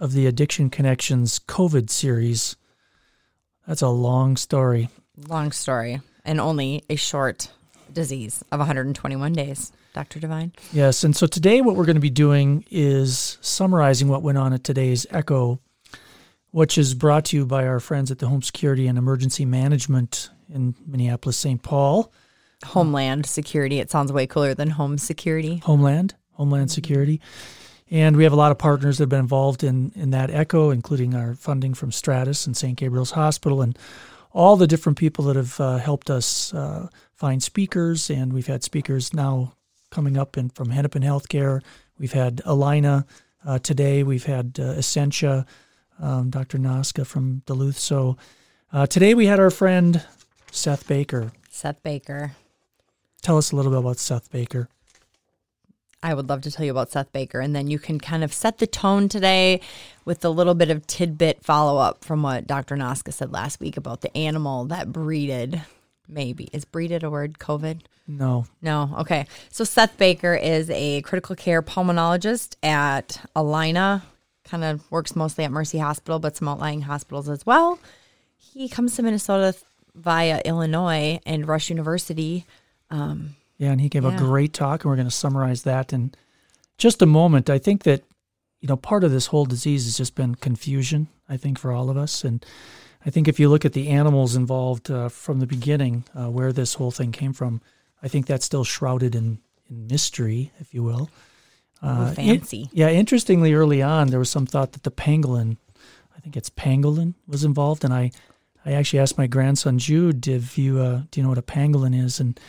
of the Addiction Connections COVID series. That's a long story. Long story, and only a short disease of 121 days. Dr. Devine? Yes, and so today what we're going to be doing is summarizing what went on at today's Echo, which is brought to you by our friends at the Home Security and Emergency Management in Minneapolis, St. Paul. Homeland Security. It sounds way cooler than Home Security. Homeland, Homeland Security. And we have a lot of partners that have been involved in, in that ECHO, including our funding from Stratis and St. Gabriel's Hospital, and all the different people that have uh, helped us uh, find speakers. And we've had speakers now coming up in, from Hennepin Healthcare. We've had Allina uh, today. We've had uh, Essentia, um, Dr. Noska from Duluth. So uh, today we had our friend Seth Baker. Seth Baker. Tell us a little bit about Seth Baker. I would love to tell you about Seth Baker. And then you can kind of set the tone today with a little bit of tidbit follow up from what Dr. Noska said last week about the animal that breeded. Maybe. Is breeded a word, COVID? No. No. Okay. So Seth Baker is a critical care pulmonologist at Allina, kind of works mostly at Mercy Hospital, but some outlying hospitals as well. He comes to Minnesota via Illinois and Rush University. Um, Yeah, and he gave a great talk, and we're going to summarize that in just a moment. I think that, you know, part of this whole disease has just been confusion, I think, for all of us. And I think if you look at the animals involved uh, from the beginning, uh, where this whole thing came from, I think that's still shrouded in, in mystery, if you will. Uh, fancy. yeah, interestingly, early on, there was some thought that the pangolin, I think it's pangolin, was involved. And I, I actually asked my grandson Jude if you, uh, do you know what a pangolin is? And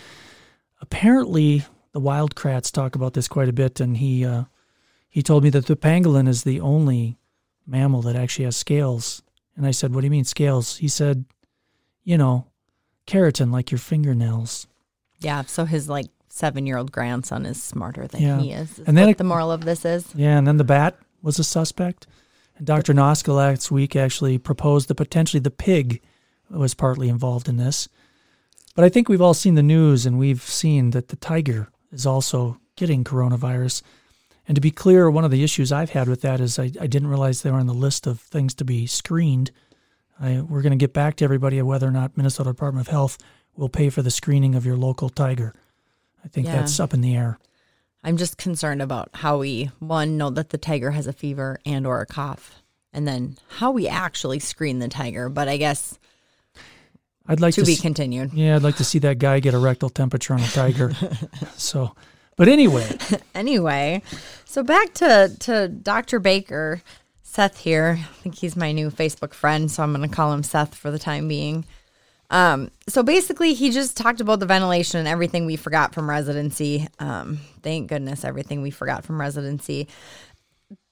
apparently the Wild Kratts talk about this quite a bit, and he uh, he told me that the pangolin is the only mammal that actually has scales. And I said, "What do you mean scales?" He said, "You know, keratin, like your fingernails." yeah. So his like seven year old grandson is smarter than Yeah. he is. is And then what it- the moral of this is. Yeah, and then the bat was a suspect. And Dr. Noska last week actually proposed that potentially the pig was partly involved in this. But I think we've all seen the news and we've seen that the tiger is also getting coronavirus. And to be clear, one of the issues I've had with that is I, I didn't realize they were on the list of things to be screened. I, we're going to get back to everybody whether or not Minnesota Department of Health will pay for the screening of your local tiger. I think Yeah. that's up in the air. I'm just concerned about how we one know that the tiger has a fever and or a cough, and then how we actually screen the tiger. But I guess I'd like to to be s- continued. Yeah, I'd like to see that guy get a rectal temperature on a tiger. so, but anyway, Anyway, so back to to Dr. Baker, Seth here. I think he's my new Facebook friend, so I'm going to call him Seth for the time being. Um, so basically, he just talked about the ventilation and everything we forgot from residency. Um, thank goodness, everything we forgot from residency.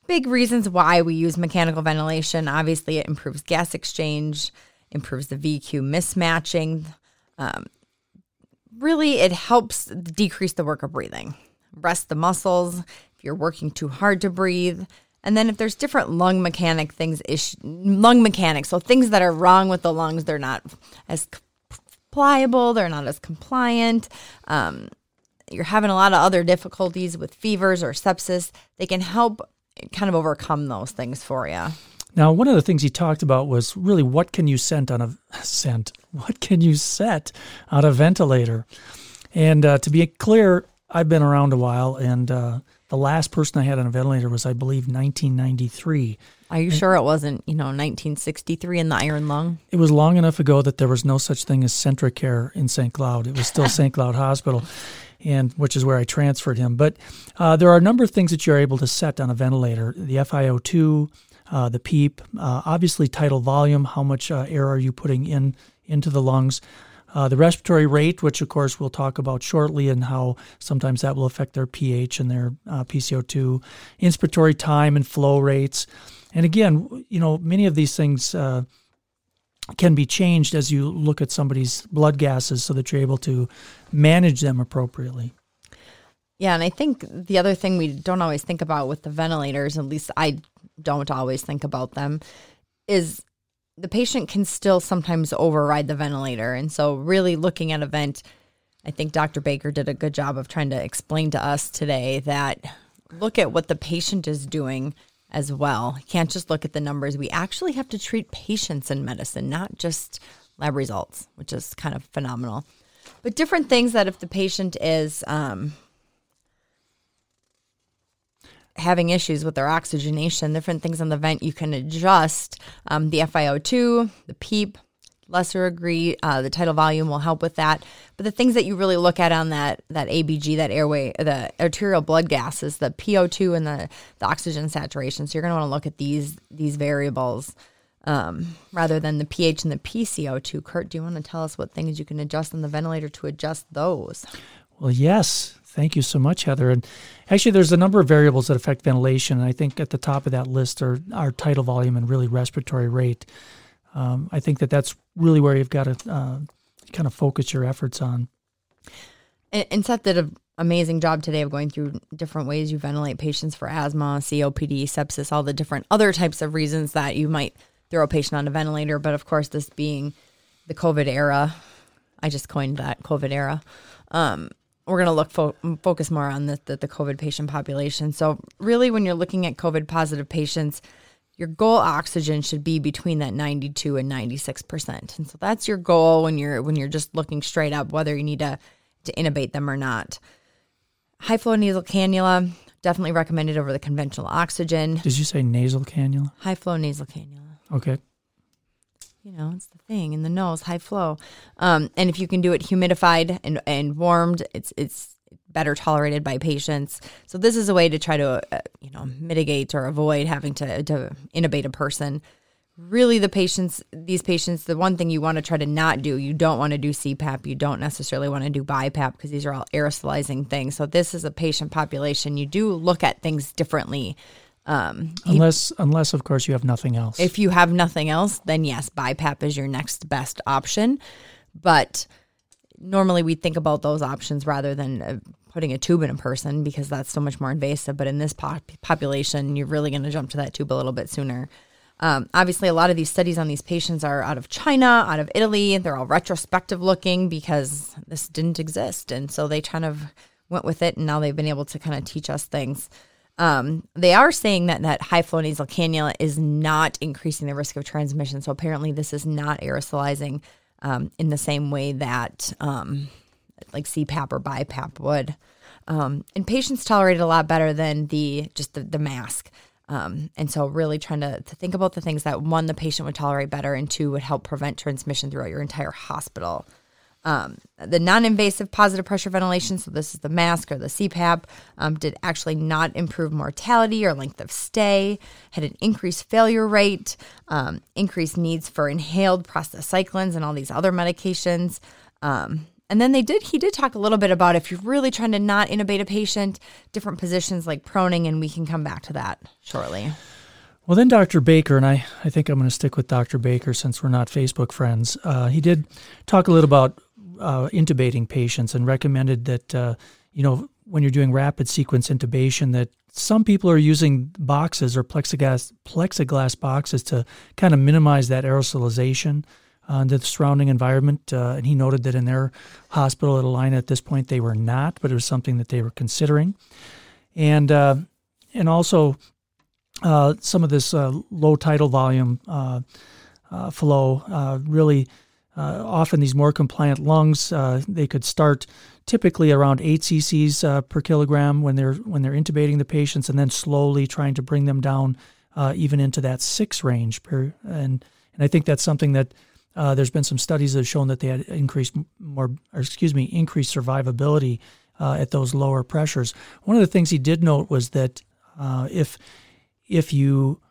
Big reasons why we use mechanical ventilation. Obviously, it improves gas exchange, improves the VQ mismatching. Um, really, it helps decrease the work of breathing, rest the muscles if you're working too hard to breathe. And then if there's different lung mechanic things, ish, lung mechanics, so things that are wrong with the lungs, they're not as pliable, they're not as compliant. Um, you're having a lot of other difficulties with fevers or sepsis. They can help kind of overcome those things for you. Now one of the things he talked about was really what can you send on a sent? What can you set on a ventilator? And uh, to be clear, I've been around a while, and uh, the last person I had on a ventilator was, I believe, 1993. Are you sure it wasn't, you know, 1963 in the iron lung? It was long enough ago that there was no such thing as CentraCare in St. Cloud. It was still St. Cloud Hospital, and which is where I transferred him. But uh, there are a number of things that you're able to set on a ventilator: the FiO2, uh, the PEEP, uh, obviously tidal volume. How much uh, air are you putting in into the lungs? Uh, the respiratory rate, which of course we'll talk about shortly, and how sometimes that will affect their pH and their uh, PCO2, inspiratory time and flow rates. And again, you know, many of these things uh, can be changed as you look at somebody's blood gases so that you're able to manage them appropriately. Yeah, and I think the other thing we don't always think about with the ventilators, at least I don't always think about them, is the patient can still sometimes override the ventilator. And so, really looking at a vent, I think Dr. Baker did a good job of trying to explain to us today that look at what the patient is doing as well. You can't just look at the numbers. We actually have to treat patients in medicine, not just lab results, which is kind of phenomenal. But different things that if the patient is um, having issues with their oxygenation, different things on the vent you can adjust. Um, the FiO2, the PEEP, lesser agree, uh, the tidal volume will help with that. But the things that you really look at on that that ABG, that airway, the arterial blood gases, the PO2 and the, the oxygen saturation. So you're going to want to look at these these variables um, rather than the pH and the PCO2. Kirk, do you want to tell us what things you can adjust on the ventilator to adjust those? Well, yes. Thank you so much, Heather. And actually, there's a number of variables that affect ventilation. And I think at the top of that list are our tidal volume and really respiratory rate. Um, I think that that's really where you've got to uh, kind of focus your efforts on. And, Seth did an amazing job today of going through different ways you ventilate patients for asthma, COPD, sepsis, all the different other types of reasons that you might throw a patient on a ventilator. But of course, this being the COVID era, I just coined that COVID era. Um, we're going to look fo- focus more on the, the, the COVID patient population. So really, when you're looking at COVID positive patients, your goal oxygen should be between that 92 and 96 percent, and so that's your goal when you're when you're just looking straight up whether you need to to intubate them or not. High flow nasal cannula definitely recommended over the conventional oxygen. Did you say nasal cannula? High flow nasal cannula. Okay you know, it's the thing in the nose, high flow. Um, and if you can do it humidified and, and warmed, it's it's better tolerated by patients. So this is a way to try to uh, you know mitigate or avoid having to to intubate a person. Really, the patients, these patients, the one thing you want to try to not do, you don't want to do CPAP, you don't necessarily want to do BiPAP because these are all aerosolizing things. So this is a patient population. You do look at things differently um, unless, unless of course you have nothing else. If you have nothing else, then yes, BiPAP is your next best option. But normally we think about those options rather than uh, putting a tube in a person because that's so much more invasive. But in this pop- population, you're really going to jump to that tube a little bit sooner. Um, obviously, a lot of these studies on these patients are out of China, out of Italy. They're all retrospective looking because this didn't exist. And so they kind of went with it. And now they've been able to kind of teach us things. Um, they are saying that that high flow nasal cannula is not increasing the risk of transmission. So apparently, this is not aerosolizing um, in the same way that um, like CPAP or BiPAP would. Um, and patients tolerate it a lot better than the just the, the mask. Um, and so, really trying to, to think about the things that one, the patient would tolerate better, and two, would help prevent transmission throughout your entire hospital. Um, the non invasive positive pressure ventilation, so this is the mask or the CPAP, um, did actually not improve mortality or length of stay, had an increased failure rate, um, increased needs for inhaled prostacyclins and all these other medications. Um, and then they did, he did talk a little bit about if you're really trying to not intubate a patient, different positions like proning, and we can come back to that shortly. Well, then Dr. Baker, and I, I think I'm going to stick with Dr. Baker since we're not Facebook friends. Uh, he did talk a little about uh, intubating patients and recommended that uh, you know when you're doing rapid sequence intubation that some people are using boxes or plexiglass plexiglass boxes to kind of minimize that aerosolization uh, the surrounding environment. Uh, and he noted that in their hospital at Allina at this point they were not, but it was something that they were considering. And uh, and also uh, some of this uh, low tidal volume uh, flow really uh, often these more compliant lungs uh, they could start typically around 8 cc's uh, per kilogram when they're when they're intubating the patients and then slowly trying to bring them down uh, even into that 6 range per, and and I think that's something that uh, there's been some studies that have shown that they had increased more or excuse me increased survivability uh, at those lower pressures. One of the things he did note was that if if you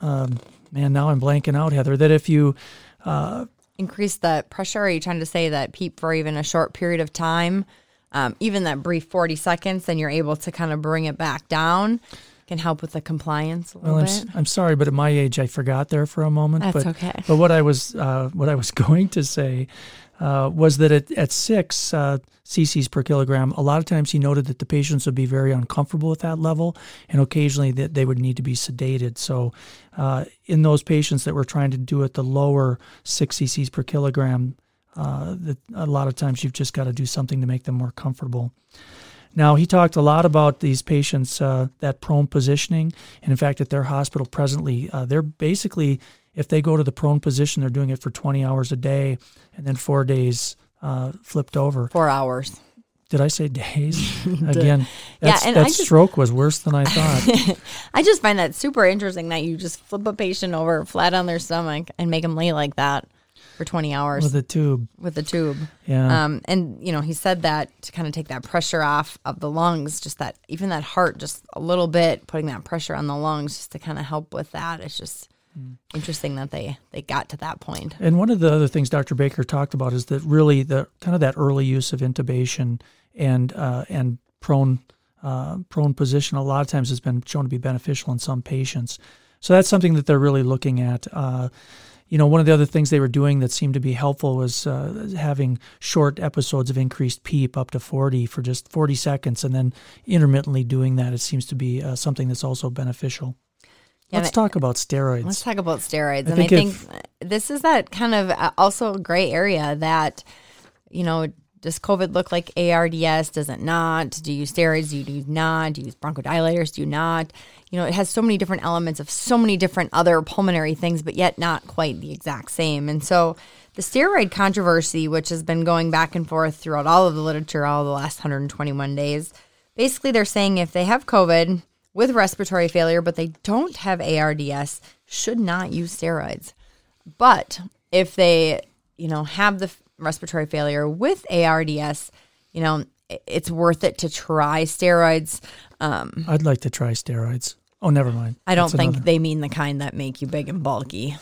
um, man now I'm blanking out Heather that if you uh, increase the pressure? Are you trying to say that PEEP for even a short period of time, um, even that brief 40 seconds, then you're able to kind of bring it back down? can help with the compliance a little Well, I'm, bit. I'm sorry, but at my age, I forgot there for a moment. That's but, okay. But what I was uh, what I was going to say uh, was that at, at six uh, cc's per kilogram, a lot of times he noted that the patients would be very uncomfortable with that level, and occasionally that they would need to be sedated. So, uh, in those patients that we're trying to do at the lower six cc's per kilogram, uh, that a lot of times you've just got to do something to make them more comfortable. Now, he talked a lot about these patients, uh, that prone positioning. And in fact, at their hospital presently, uh, they're basically, if they go to the prone position, they're doing it for 20 hours a day and then four days uh, flipped over. Four hours. Did I say days? Again, Yeah, and that just- stroke was worse than I thought. I just find that super interesting that you just flip a patient over flat on their stomach and make them lay like that for 20 hours with a tube. With a tube. Yeah. Um, and you know, he said that to kind of take that pressure off of the lungs, just that even that heart, just a little bit, putting that pressure on the lungs, just to kind of help with that. It's just. Interesting that they they got to that point. And one of the other things Dr. Baker talked about is that really the kind of that early use of intubation and uh, and prone uh, prone position a lot of times has been shown to be beneficial in some patients. So that's something that they're really looking at. Uh, you know, one of the other things they were doing that seemed to be helpful was uh, having short episodes of increased PEEP up to 40 for just 40 seconds, and then intermittently doing that. It seems to be uh, something that's also beneficial. Let's talk about steroids. Let's talk about steroids. I and think I think if- this is that kind of uh, also a gray area that, you know, does COVID look like ARDS? Does it not? Do you use steroids? Do you do not? Do you use bronchodilators? Do you not? You know, it has so many different elements of so many different other pulmonary things, but yet not quite the exact same. And so the steroid controversy, which has been going back and forth throughout all of the literature all the last 121 days, basically they're saying if they have COVID with respiratory failure, but they don't have ARDS, should not use steroids. But if they, you know, have the respiratory failure with ARDS, you know, it's worth it to try steroids. Um, I'd like to try steroids. Oh, never mind. I don't That's think another- they mean the kind that make you big and bulky.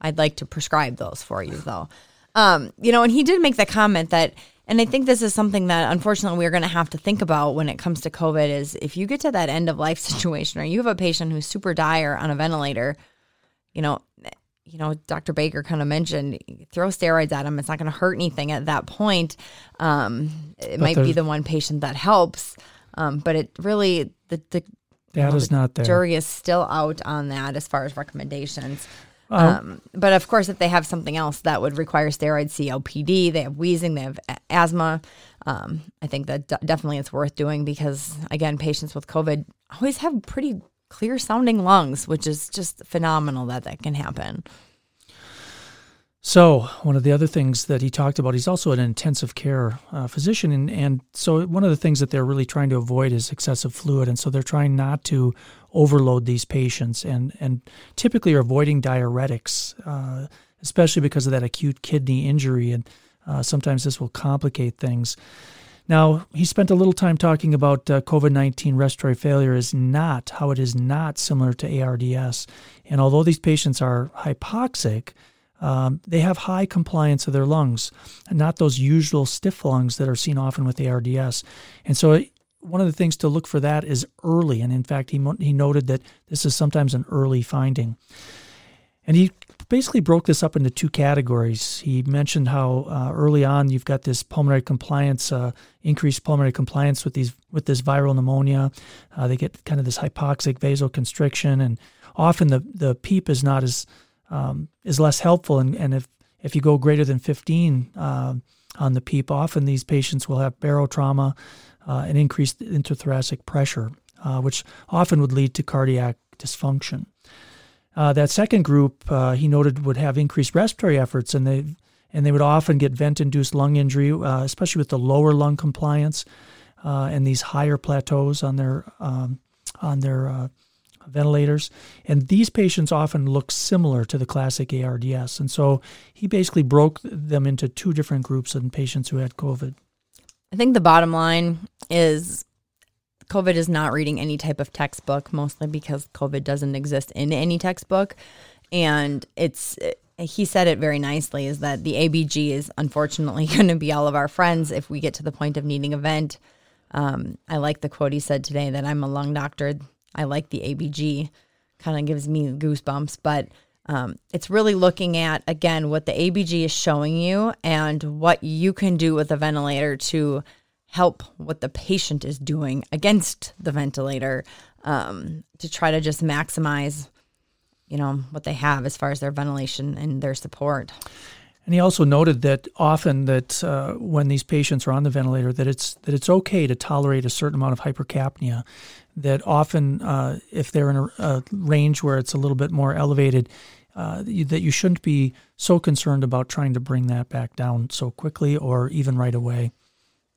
I'd like to prescribe those for you, though. Um, you know, and he did make the comment that, and I think this is something that unfortunately we're going to have to think about when it comes to COVID is if you get to that end of life situation or you have a patient who's super dire on a ventilator, you know, you know, Dr. Baker kind of mentioned throw steroids at them. It's not going to hurt anything at that point. Um, it might be the one patient that helps, um, but it really the the Data's not there. jury is still out on that as far as recommendations. Um, Um, but of course, if they have something else that would require steroids, COPD, they have wheezing, they have a- asthma. Um, I think that de- definitely it's worth doing because again, patients with COVID always have pretty clear sounding lungs, which is just phenomenal that that can happen. So, one of the other things that he talked about, he's also an intensive care uh, physician. And, and so, one of the things that they're really trying to avoid is excessive fluid. And so, they're trying not to overload these patients and, and typically are avoiding diuretics, uh, especially because of that acute kidney injury. And uh, sometimes this will complicate things. Now, he spent a little time talking about uh, COVID 19 respiratory failure is not, how it is not similar to ARDS. And although these patients are hypoxic, um, they have high compliance of their lungs, not those usual stiff lungs that are seen often with ARDS. And so, one of the things to look for that is early. And in fact, he, he noted that this is sometimes an early finding. And he basically broke this up into two categories. He mentioned how uh, early on you've got this pulmonary compliance, uh, increased pulmonary compliance with these with this viral pneumonia. Uh, they get kind of this hypoxic vasoconstriction, and often the the PEEP is not as um, is less helpful. And, and if if you go greater than 15 uh, on the PEEP, often these patients will have barotrauma uh, and increased intrathoracic pressure, uh, which often would lead to cardiac dysfunction. Uh, that second group, uh, he noted, would have increased respiratory efforts, and they and they would often get vent-induced lung injury, uh, especially with the lower lung compliance and these higher plateaus on their um, on their ventilators. And these patients often look similar to the classic ARDS, and so he basically broke them into two different groups in patients who had COVID. I think the bottom line is COVID is not reading any type of textbook, mostly because COVID doesn't exist in any textbook. And it's, he said it very nicely is that the ABG is unfortunately going to be all of our friends if we get to the point of needing a vent. Um, I like the quote he said today that I'm a lung doctor. I like the ABG, kind of gives me goosebumps. But um, it's really looking at, again, what the ABG is showing you and what you can do with a ventilator to help what the patient is doing against the ventilator um, to try to just maximize, you know, what they have as far as their ventilation and their support. And he also noted that often that uh, when these patients are on the ventilator, that it's that it's okay to tolerate a certain amount of hypercapnia. That often, uh, if they're in a, a, range where it's a little bit more elevated, uh, that, you, shouldn't be so concerned about trying to bring that back down so quickly or even right away.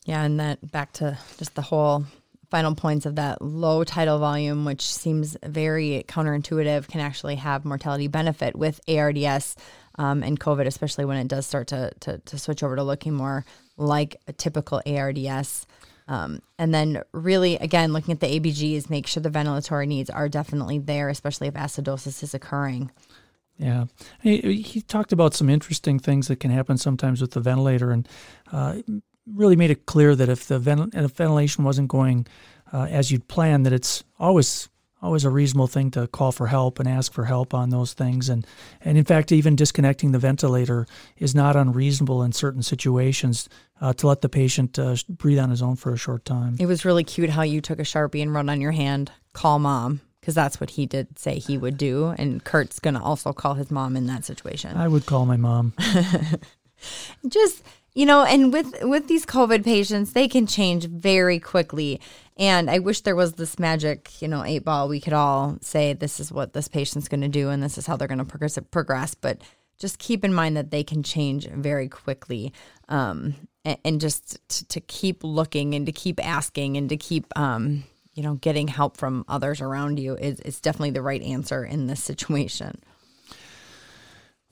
Yeah, and that back to just the whole final points of that low tidal volume, which seems very counterintuitive, can actually have mortality benefit with ARDS um, and COVID, especially when it does start to, to, to switch over to looking more like a typical ARDS. Um, and then, really, again, looking at the ABGs, make sure the ventilatory needs are definitely there, especially if acidosis is occurring. Yeah, he, he talked about some interesting things that can happen sometimes with the ventilator, and uh, really made it clear that if the if ventilation wasn't going uh, as you'd planned, that it's always always a reasonable thing to call for help and ask for help on those things. And, and in fact, even disconnecting the ventilator is not unreasonable in certain situations uh, to let the patient uh, breathe on his own for a short time. It was really cute how you took a Sharpie and wrote on your hand, call mom. Because that's what he did say he would do. And Kirk's going to also call his mom in that situation. I would call my mom. Just you know and with with these covid patients they can change very quickly and i wish there was this magic you know eight ball we could all say this is what this patient's going to do and this is how they're going to progress progress but just keep in mind that they can change very quickly um, and, and, just to, to, keep looking and to keep asking and to keep um, you know getting help from others around you is, is definitely the right answer in this situation.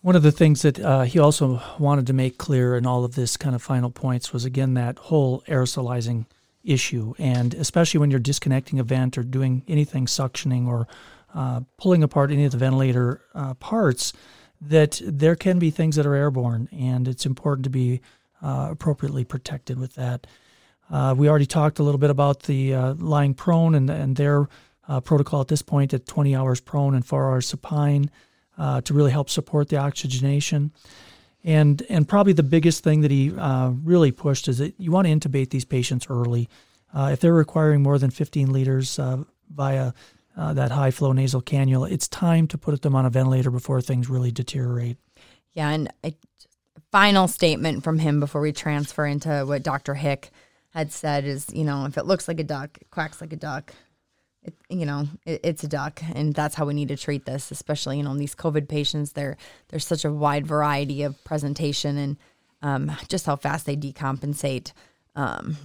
One of the things that uh, he also wanted to make clear in all of this kind of final points was again that whole aerosolizing issue, and especially when you're disconnecting a vent or doing anything suctioning or uh, pulling apart any of the ventilator uh, parts, that there can be things that are airborne, and it's important to be uh, appropriately protected with that. Uh, we already talked a little bit about the uh, lying prone and, and their protocol at this point at 20 hours prone and 4 hours supine uh, to really help support the oxygenation. And, and probably the biggest thing that he uh, really pushed is that you want to intubate these patients early. Uh, if they're requiring more than 15 liters uh, via uh, that high flow nasal cannula, it's time to put them on a ventilator before things really deteriorate. Yeah, and final statement from him before we transfer into what Dr. Hick had said is, you know, if it looks like a duck, it quacks like a duck it, you know, it, it's a duck, and that's how we need to treat this. Especially, you know, in these COVID patients. There, there's such a wide variety of presentation and um, just how fast they decompensate. Um,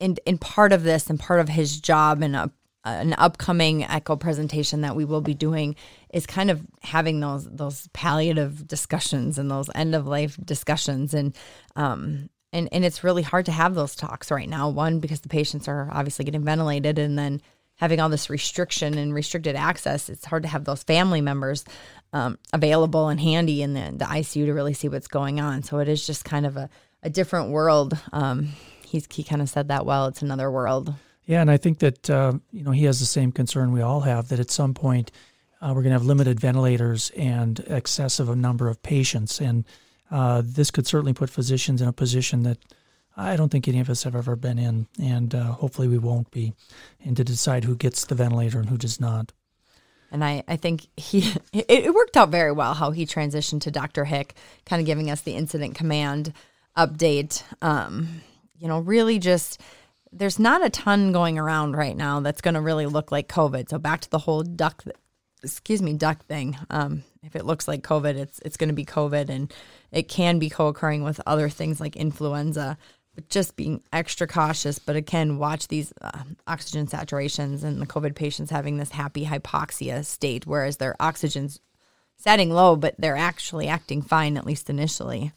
and and part of this, and part of his job, and a, an upcoming echo presentation that we will be doing is kind of having those those palliative discussions and those end of life discussions and um, and and it's really hard to have those talks right now one because the patients are obviously getting ventilated and then having all this restriction and restricted access, it's hard to have those family members um, available and handy in the, the, ICU to really see what's going on. So it is just kind of a, a different world. Um, he's, he kind of said that well. It's another world. Yeah, and I think that uh, you know he has the same concern we all have that at some point uh, we're going to have limited ventilators and excessive number of patients, and uh, this could certainly put physicians in a position that I don't think any of us have ever been in, and uh, hopefully we won't be, and to decide who gets the ventilator and who does not. And I, I think he it, it worked out very well how he transitioned to Dr. Hick, kind of giving us the incident command update. Um, you know, really just there's not a ton going around right now that's going to really look like COVID. So back to the whole duck, excuse me, duck thing. Um, if it looks like COVID, it's it's going to be COVID, and it can be co-occurring with other things like influenza but just being extra cautious. But again, watch these uh, oxygen saturations and the COVID patients having this happy hypoxia state, whereas their oxygen's setting low, but they're actually acting fine, at least initially.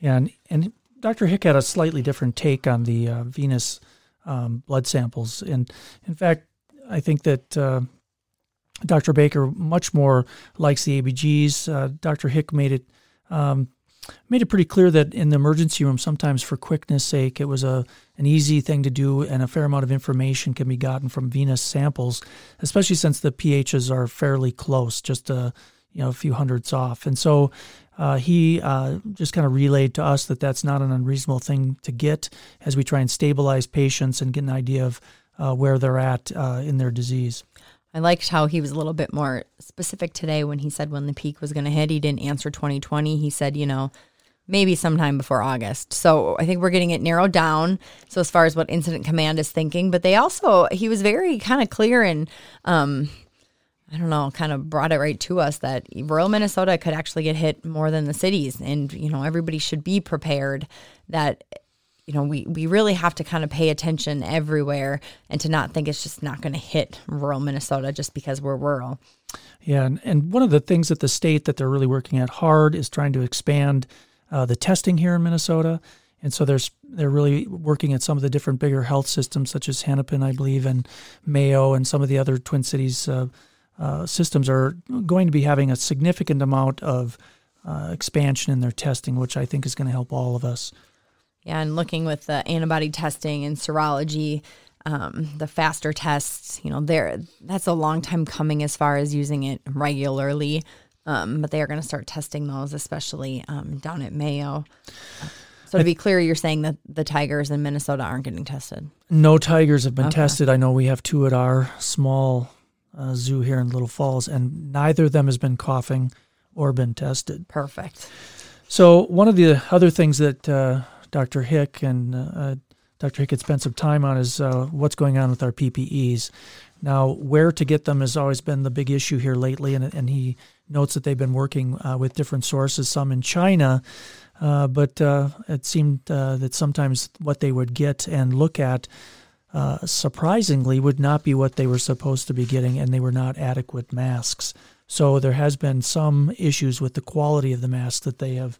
Yeah, and, and Dr. Hick had a slightly different take on the uh, venous um, blood samples. And in fact, I think that uh, Dr. Baker much more likes the ABGs. Uh, Dr. Hick made it um, made it pretty clear that in the emergency room, sometimes for quickness sake, it was a an easy thing to do, and a fair amount of information can be gotten from venous samples, especially since the pHs are fairly close, just a you know a few hundredths off. And so uh, he uh, just kind of relayed to us that that's not an unreasonable thing to get as we try and stabilize patients and get an idea of uh, where they're at uh, in their disease. I liked how he was a little bit more specific today when he said when the peak was going to hit. He didn't answer 2020. He said, you know, maybe sometime before August. So I think we're getting it narrowed down. So as far as what incident command is thinking, but they also he was very kind of clear and um, I don't know, kind of brought it right to us that rural Minnesota could actually get hit more than the cities, and you know everybody should be prepared that you know, we, we really have to kind of pay attention everywhere and to not think it's just not going to hit rural Minnesota just because we're rural. Yeah, and, and one of the things that the state that they're really working at hard is trying to expand uh, the testing here in Minnesota. And so there's they're really working at some of the different bigger health systems, such as Hennepin, I believe, and Mayo, and some of the other Twin Cities uh, uh, systems are going to be having a significant amount of uh, expansion in their testing, which I think is going to help all of us. Yeah, and looking with the antibody testing and serology, um, the faster tests, you know, there that's a long time coming as far as using it regularly. Um, but they are going to start testing those, especially um, down at Mayo. So to be clear, you're saying that the tigers in Minnesota aren't getting tested. No tigers have been okay. tested. I know we have two at our small uh, zoo here in Little Falls, and neither of them has been coughing or been tested. Perfect. So one of the other things that uh, Dr. Hick and uh, Dr. Hick had spent some time on is uh, what's going on with our PPEs. Now, where to get them has always been the big issue here lately, and, and he notes that they've been working uh, with different sources, some in China, uh, but uh, it seemed uh, that sometimes what they would get and look at uh, surprisingly would not be what they were supposed to be getting, and they were not adequate masks. So there has been some issues with the quality of the masks that they have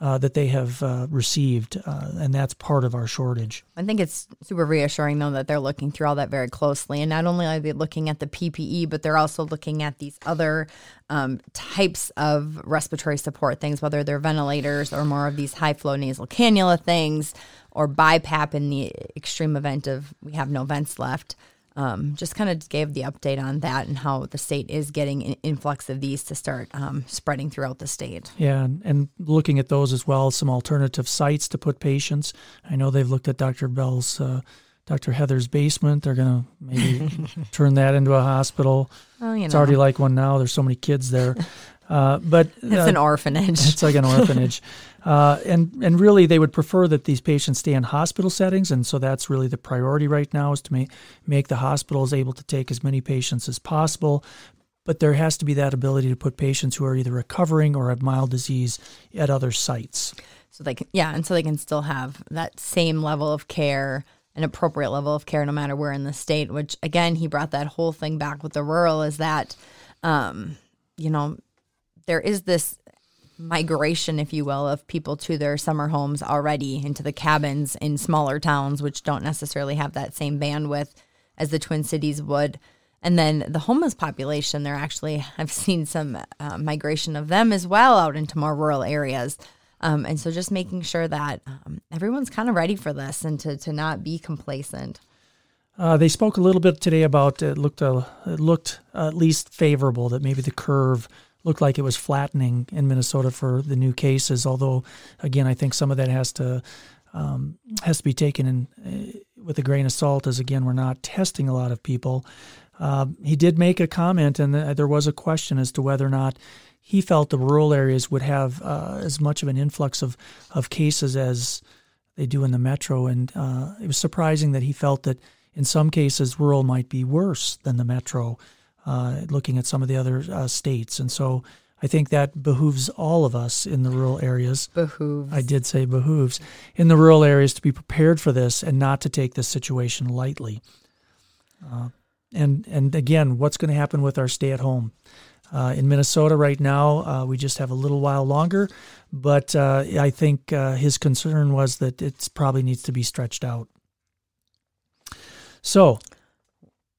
uh, that they have uh, received, uh, and that's part of our shortage. I think it's super reassuring, though, that they're looking through all that very closely. And not only are they looking at the PPE, but they're also looking at these other um, types of respiratory support things, whether they're ventilators or more of these high flow nasal cannula things, or BiPAP in the extreme event of we have no vents left um, just kind of gave the update on that and how the state is getting an influx of these to start um, spreading throughout the state. Yeah, and, and, looking at those as well, some alternative sites to put patients. I know they've looked at Dr. Bell's, uh, Dr. Heather's basement. They're going to maybe turn that into a hospital. Well, you know. It's already like one now. There's so many kids there. Uh, but it's uh, an orphanage. It's like an orphanage, uh, and and really they would prefer that these patients stay in hospital settings, and so that's really the priority right now is to make make the hospitals able to take as many patients as possible. But there has to be that ability to put patients who are either recovering or have mild disease at other sites. So they can, yeah, and so they can still have that same level of care an appropriate level of care no matter where in the state which again he brought that whole thing back with the rural is that um, you know there is this migration, if you will, of people to their summer homes already into the cabins in smaller towns, which don't necessarily have that same bandwidth as the Twin Cities would. And then the homeless population, there actually, I've seen some uh, migration of them as well out into more rural areas. Um, and so just making sure that um, everyone's kind of ready for this and to, to not be complacent. Uh, they spoke a little bit today about it looked uh, it looked at least favorable that maybe the curve looked like it was flattening in Minnesota for the new cases. Although, again, I think some of that has to um, has to be taken in uh, with a grain of salt, as again we're not testing a lot of people. Uh, he did make a comment, and there was a question as to whether or not he felt the rural areas would have uh, as much of an influx of of cases as they do in the metro, and uh, it was surprising that he felt that in some cases rural might be worse than the metro uh, looking at some of the other uh, states. And so I think that behooves all of us in the rural areas. Behooves. I did say behooves in the rural areas to be prepared for this and not to take this situation lightly. Uh, and and again, what's going to happen with our stay at home? Uh, in Minnesota right now, uh, we just have a little while longer, but uh, I think uh, his concern was that it probably needs to be stretched out. So,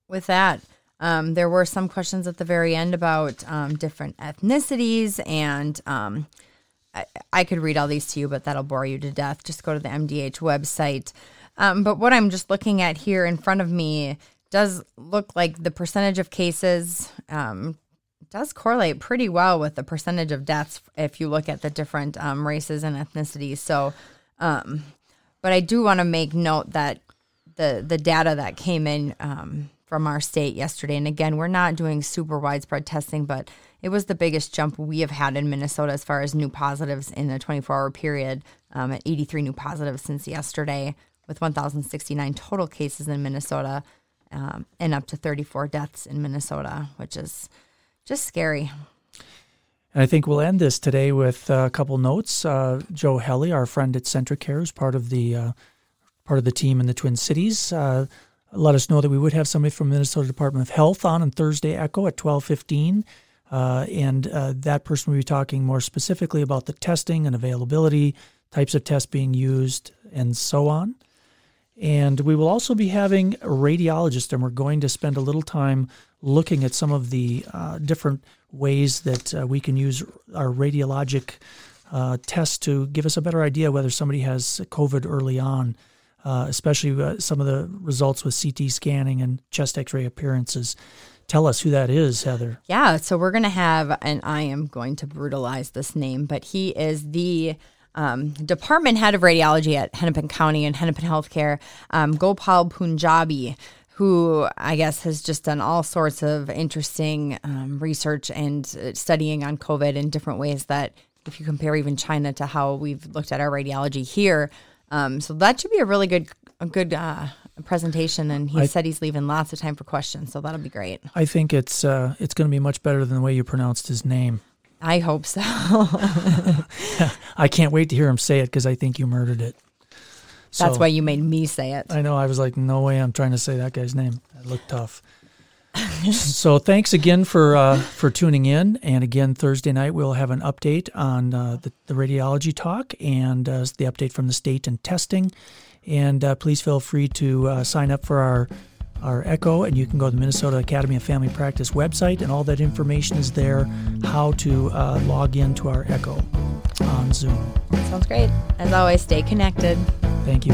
with that, um, there were some questions at the very end about um, different ethnicities, and um, I, I could read all these to you, but that'll bore you to death. Just go to the MDH website. Um, but what I'm just looking at here in front of me does look like the percentage of cases um, does correlate pretty well with the percentage of deaths if you look at the different um, races and ethnicities. So, but I do want to make note that the the data that came in from our state yesterday, and again, we're not doing super widespread testing, but it was the biggest jump we have had in Minnesota as far as new positives in a 24 hour period um, at 83 new positives since yesterday, with 1,069 total cases in Minnesota um, and up to 34 deaths in Minnesota, which is just scary. And I think we'll end this today with a couple notes. Uh, Joe Helly, our friend at CentraCare, is part of the uh, part of the team in the Twin Cities. Uh, let us know that we would have somebody from Minnesota Department of Health on on Thursday Echo at twelve fifteen. Uh, and uh, that person will be talking more specifically about the testing and availability, types of tests being used, and so on. And we will also be having a radiologist, and we're going to spend a little time looking at some of the uh, different ways that uh, we can use our radiologic uh, tests to give us a better idea whether somebody has COVID early on, uh, especially uh, some of the results with CT scanning and chest x ray appearances. Tell us who that is, Heather. Yeah, so we're going to have, and I am going to brutalize this name, but he is the um, department head of radiology at Hennepin County and Hennepin Healthcare, um, Gopal Punjabi, who I guess has just done all sorts of interesting um, research and uh, studying on COVID in different ways that, if you compare even China to how we've looked at our radiology here, um, so that should be a really good, a good uh, presentation. And he I, said he's leaving lots of time for questions, so that'll be great. I think it's uh, it's going to be much better than the way you pronounced his name. I hope so. I can't wait to hear him say it because I think you murdered it. So, That's why you made me say it. I know. I was like, no way I'm trying to say that guy's name. That looked tough. so thanks again for uh, for tuning in. And again, Thursday night we'll have an update on uh, the, the radiology talk and uh, the update from the state and testing. And uh, please feel free to uh, sign up for our our Echo, and you can go to the Minnesota Academy of Family Practice website, and all that information is there. How to uh, log into our Echo on Zoom. Sounds great. As always, stay connected. Thank you.